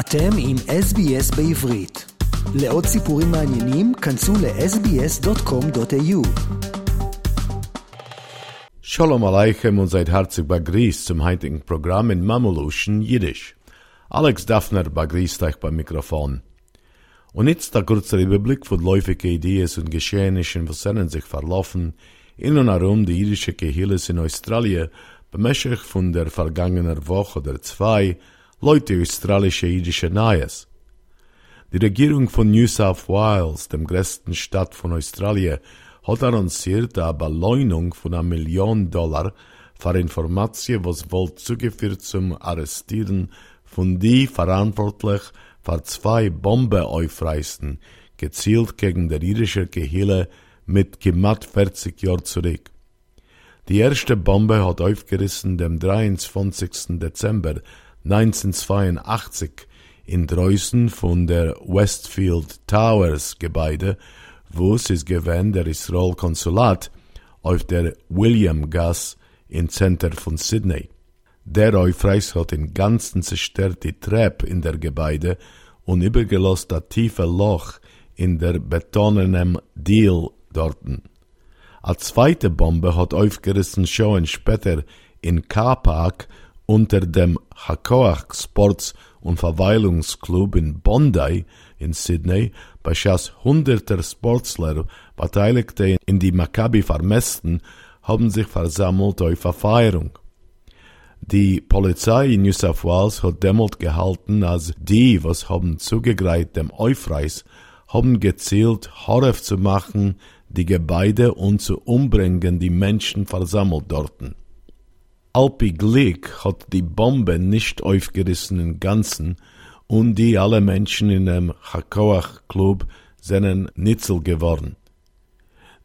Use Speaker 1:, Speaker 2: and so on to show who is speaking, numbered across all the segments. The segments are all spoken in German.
Speaker 1: אתם עם SBS בעברית. לעוד סיפורים מעניינים, כנסו ל-sbs.com.au.
Speaker 2: Shalom Aleichem und seid herzlich begrüßt zum heutigen Programm in Mameluschen Jiddisch. Alex Daffner begrüßt euch beim Mikrofon. Und jetzt der kurze Überblick von läufigen Ideen und Geschehnissen, was sind sich verlaufen, in und herum die jüdische Gehilles in Australien, bemäßig von der vergangenen Woche oder zwei, Leute australische jüdische Neues. Die Regierung von New South Wales, dem größten Stadt von Australien, hat annonciert eine Beleunung von einer Million Dollar für Informationen, was wohl zugeführt zum Arrestieren von die verantwortlich für zwei Bombeaufreißen, gezielt gegen der irische Gehille mit gemacht 40 Jahren zurück. Die erste Bombe hat aufgerissen dem 23. Dezember 1982 in Dreußen von der Westfield Towers Gebäude, wo ist gewesen der Israel Konsulat auf der William Gas im Center von Sydney. Der Aufreiß hat in ganzen zerstört die Treppe in der Gebäude und übergelost das tiefe Loch in der betonenen Deal dorten. A zweite Bombe hat aufgerissen schon später in Car-Park unter dem Hakoach Sports und Verweilungsclub in Bondi in Sydney, bei Schass hunderter Sportsler, Beteiligte in die Maccabi Vermessen, haben sich versammelt auf eine Feierung. Die Polizei in New South Wales hat demult gehalten, als die, was haben zugegreit dem Aufreiß, haben gezielt, Horef zu machen, die Gebäude und zu umbringen, die Menschen versammelt dorten. Alpi Glick hat die Bombe nicht aufgerissen im Ganzen und die alle Menschen in dem Hakoach Club sind Nitzel geworden.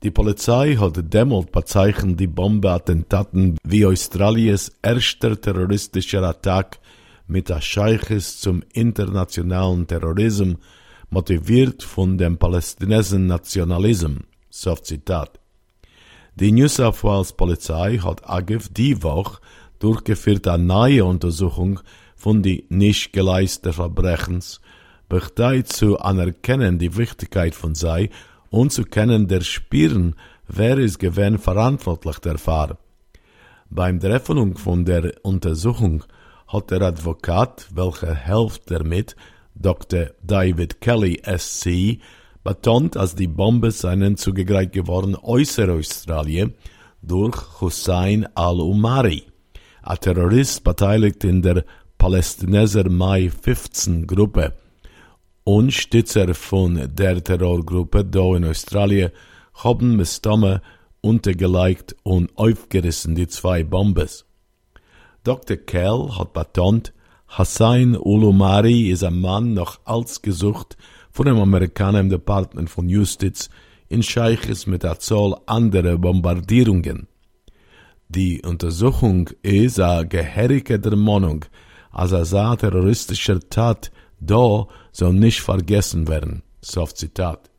Speaker 2: Die Polizei hat demult bezeichnet die Bombeattentaten wie Australiens erster terroristischer Attack mit der Scheiches zum internationalen Terrorismus, motiviert von dem palästinensischen Nationalismus. So Zitat. Die New South Wales Polizei hat AGIF die Woche durchgeführt eine neue Untersuchung von die nicht geleisteten Verbrechens, bereit zu anerkennen die Wichtigkeit von sei und zu kennen der Spieren, wer ist gewinn verantwortlich der Fall. Beim Treffung von der Untersuchung hat der Advokat, welcher hilft damit, Dr. David Kelly SC, betont, als die Bombe seien zugegreift geworden äußere Australien durch Hussein al-Umari, ein Terrorist beteiligt in der Palästinenser Mai 15 Gruppe und Stützer von der Terrorgruppe da in Australien haben mit Stamme untergelegt und aufgerissen die zwei Bombes. Dr. Kell hat betont, Hussein Ulumari ist ein Mann noch als gesucht von dem Amerikaner im Department von Justiz in Scheiches mit der Zahl anderer Bombardierungen. Die Untersuchung ist eine gehörige der Meinung, als er sah terroristischer Tat da soll nicht vergessen werden. Soft Zitat.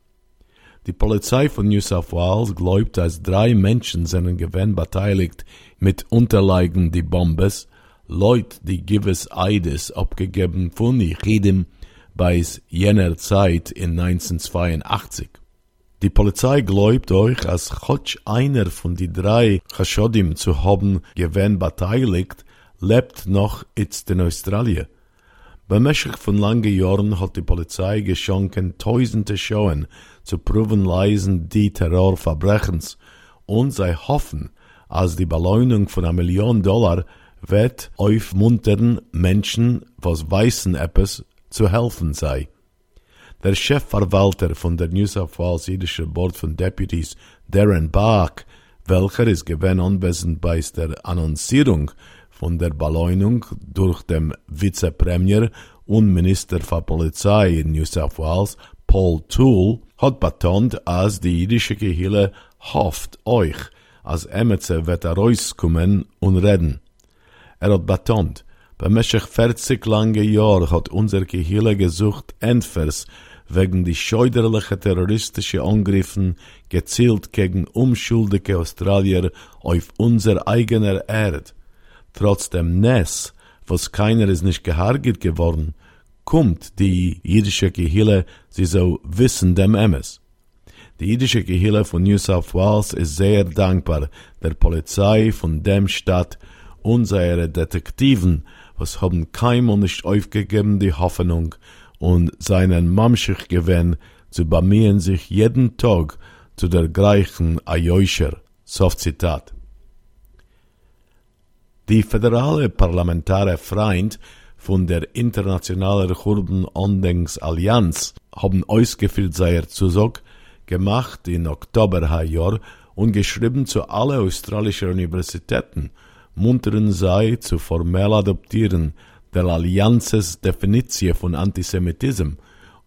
Speaker 2: Die Polizei von New South Wales glaubt, dass drei Menschen seinen Gewinn beteiligt mit Unterlagen die Bombes, Leute, die gewiss Eides abgegeben von Chidim bei jener Zeit in 1982. Die Polizei glaubt euch, als Chotsch einer von die drei Chashodim zu haben gewinn beteiligt, lebt noch jetzt in Australien. Bemäßig von langen Jahren hat die Polizei geschonken, tausende Schauen zu proben leisen die Terrorverbrechens und sei hoffen, als die Beleunung von einer Million Dollar wird aufmuntern Menschen, was weißen etwas, zu helfen sei. Der Chefverwalter von der New South Wales Jüdische Board von Deputies, Darren Bach, welcher ist gewinn anwesend bei der Annoncierung von der Beleunung durch dem Vizepremier und Minister für Polizei in New South Wales, Paul Toole, hat betont, als die jüdische Gehille hofft euch, als Emetze wird er rauskommen und reden. Er hat betont, Bemäßig 40 lange Jahre hat unser Gehirn gesucht Entfers wegen die scheuderlichen terroristischen Angriffen gezielt gegen unschuldige Australier auf unser eigener Erd. Trotz dem Ness, was keiner ist nicht gehargert geworden, kommt die jüdische Gehille, sie so wissen dem Emmes. Die jüdische Gehille von New South Wales ist sehr dankbar der Polizei von dem Stadt und Detektiven, was haben keinmal nicht aufgegeben die Hoffnung und seinen Mamschich gewinn zu bemühen sich jeden Tag zu der gleichen Ajoischer. Zitat. Die föderale Parlamentare Freund von der Internationalen Kurden-Andenks-Allianz haben ausgeführt seiner Zusag gemacht in Oktober Jahr und geschrieben zu alle australischen Universitäten, munteren sei zu formell adoptieren der Allianzes Definition von Antisemitismus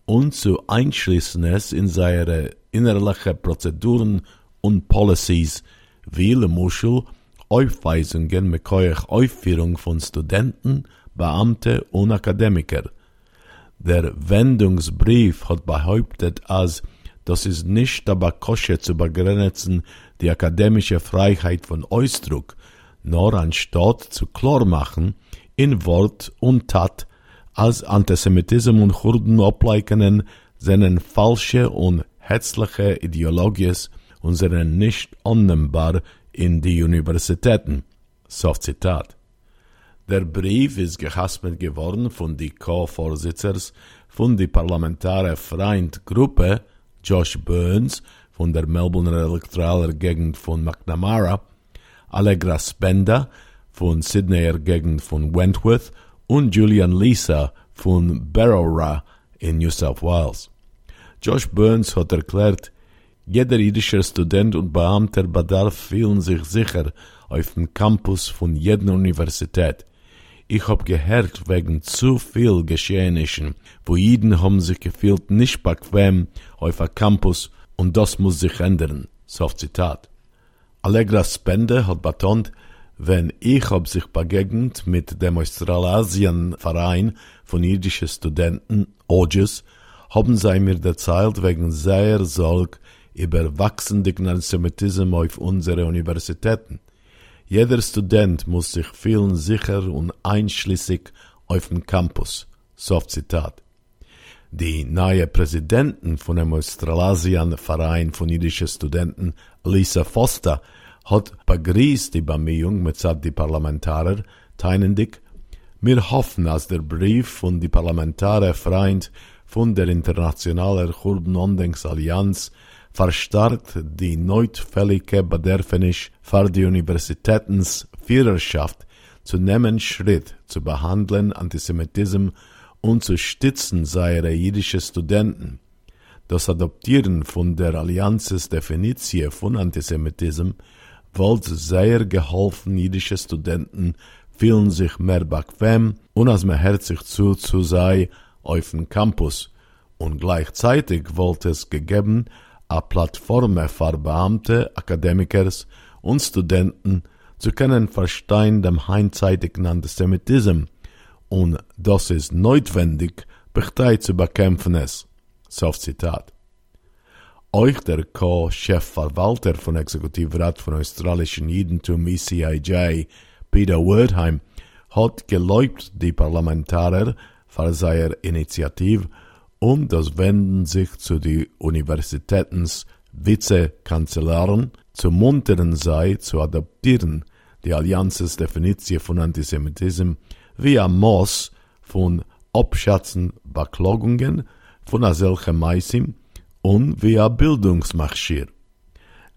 Speaker 2: und zu einschließen es in seine innerliche Prozeduren und Policies, wie le Muschel Aufweisungen mit Aufführung von Studenten, Beamte und Akademiker. Der Wendungsbrief hat behauptet, als das ist nicht aber kosche zu begrenzen die akademische Freiheit von Ausdruck, nur anstatt zu klar machen, in Wort und Tat, als Antisemitismus und Kurden ableikenen, seinen falsche und hetzliche Ideologies und seien nicht annehmbar in die Universitäten. Soft Zitat. Der Brief ist gehaspelt geworden von die Co-Vorsitzers von die parlamentare Freund-Gruppe Josh Burns von der Melbourne elektoraler Gegend von McNamara, Allegra Spender von Sydneyer Gegend von Wentworth und Julian Lisa von Berowra in New South Wales. Josh Burns hat erklärt, jeder jüdische Student und Beamter bedarf fühlen sich sicher auf dem Campus von jeder Universität. Ich hab gehört wegen zu viel Geschehnissen, wo Jeden haben sich gefühlt nicht bequem auf dem Campus und das muss sich ändern. So Zitat. Allegra Spende hat betont, wenn ich hab sich begegnet mit dem Australasien-Verein von jüdischen Studenten, OJUS, haben sie mir erzählt wegen sehr Sorg über wachsenden Antisemitismus auf unsere Universitäten. Jeder Student muss sich fühlen sicher und einschließig auf dem Campus. Soft Zitat. Die neue Präsidentin von dem Australasien-Verein von jüdischen Studenten, Lisa Foster, hat begrüßt die Bemühung mit die Parlamentarier, teinendig. Wir hoffen, dass der Brief von die Parlamentarier Freund von der Internationalen Kurdenondenksallianz verstärkt die notfällige Bedürfnis für die Universitätens Führerschaft zu nehmen Schritt zu behandeln Antisemitismus und zu stützen seine jüdische Studenten. Das Adoptieren von der Allianzes Definition von Antisemitismus wollte sehr geholfen jüdische Studenten fühlen sich mehr bequem und als mehr herzlich zu zu sei auf dem Campus und gleichzeitig wollte es gegeben a Plattform für Beamte, Akademikers und Studenten zu können verstehen dem heinzeitigen Antisemitismus und das ist notwendig, Partei zu bekämpfen es. Soft Zitat. Euch der Co-Chefverwalter von Exekutivrat von australischen Judentum ECIJ, Peter Wordheim, hat geläubt die Parlamentarier für seine und das wenden sich zu die Universitätens Vizekanzleren zu munteren sei zu adaptieren die Allianzes Definition von Antisemitismus via Moss von Abschatzen Beklagungen von solche Meisim und via Bildungsmarschir.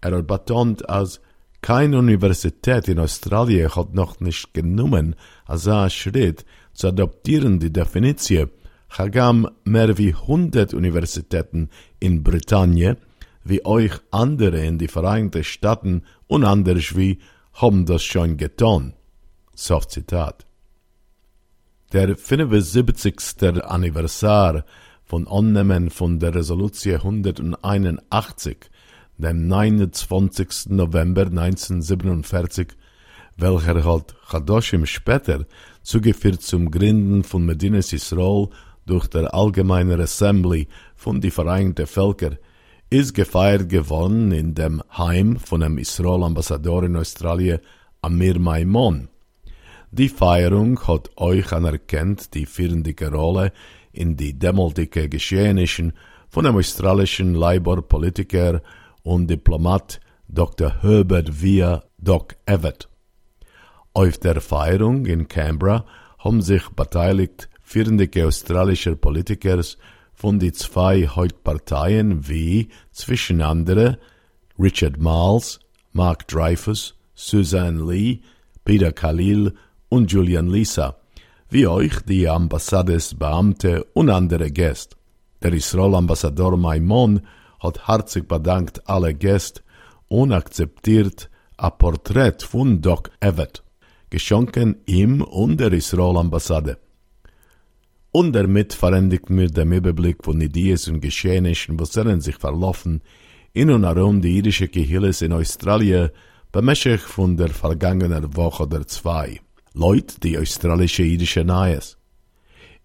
Speaker 2: Er hat betont, als keine Universität in Australien hat noch nicht genommen, als ein Schritt zu adaptieren die Definition Hagam mehr wie 100 Universitäten in Britannien, wie euch andere in die Vereinigten Staaten und anders wie haben das schon getan. Soft Zitat. Der 75. Anniversar von Annehmen von der Resolution 181, dem 29. November 1947, welcher halt Chadoshim später zugeführt zum Gründen von Medinas Israel durch der Allgemeine Assembly von die Vereinigten Völker ist gefeiert geworden in dem Heim von dem Israel-Ambassador in Australien, Amir Maimon. Die Feierung hat euch anerkannt die führende Rolle in die dämmeldicke Geschehnissen von dem australischen Labour-Politiker und Diplomat Dr. Herbert Via Doc Evett. Auf der Feierung in Canberra haben sich beteiligt führende australische Politiker von die zwei Hauptparteien wie zwischen andere Richard Marles, Mark Dreyfus, Suzanne Lee, Peter Khalil und Julian Lisa, wie euch die Ambassadesbeamte und andere Gäste. Der Israel-Ambassador Maimon hat herzlich bedankt alle Gäste und akzeptiert ein Porträt von Doc Evett, geschenken ihm und der Israel-Ambassade. Und damit verendigt mir der Überblick von Ideen und Geschehnissen, was sich verlaufen in und herum die jüdische Gehilles in Australien bemächtig von der vergangenen Woche oder zwei. Leute, die australische jüdische Neues.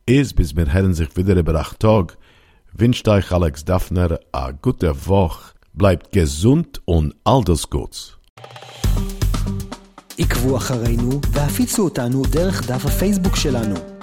Speaker 2: Ist bis mir hören sich wieder über acht Tag, wünscht euch Alex Daphner a gute Woche, bleibt gesund und all das Gutes.
Speaker 1: עקבו אחרינו והפיצו אותנו דרך דף הפייסבוק שלנו.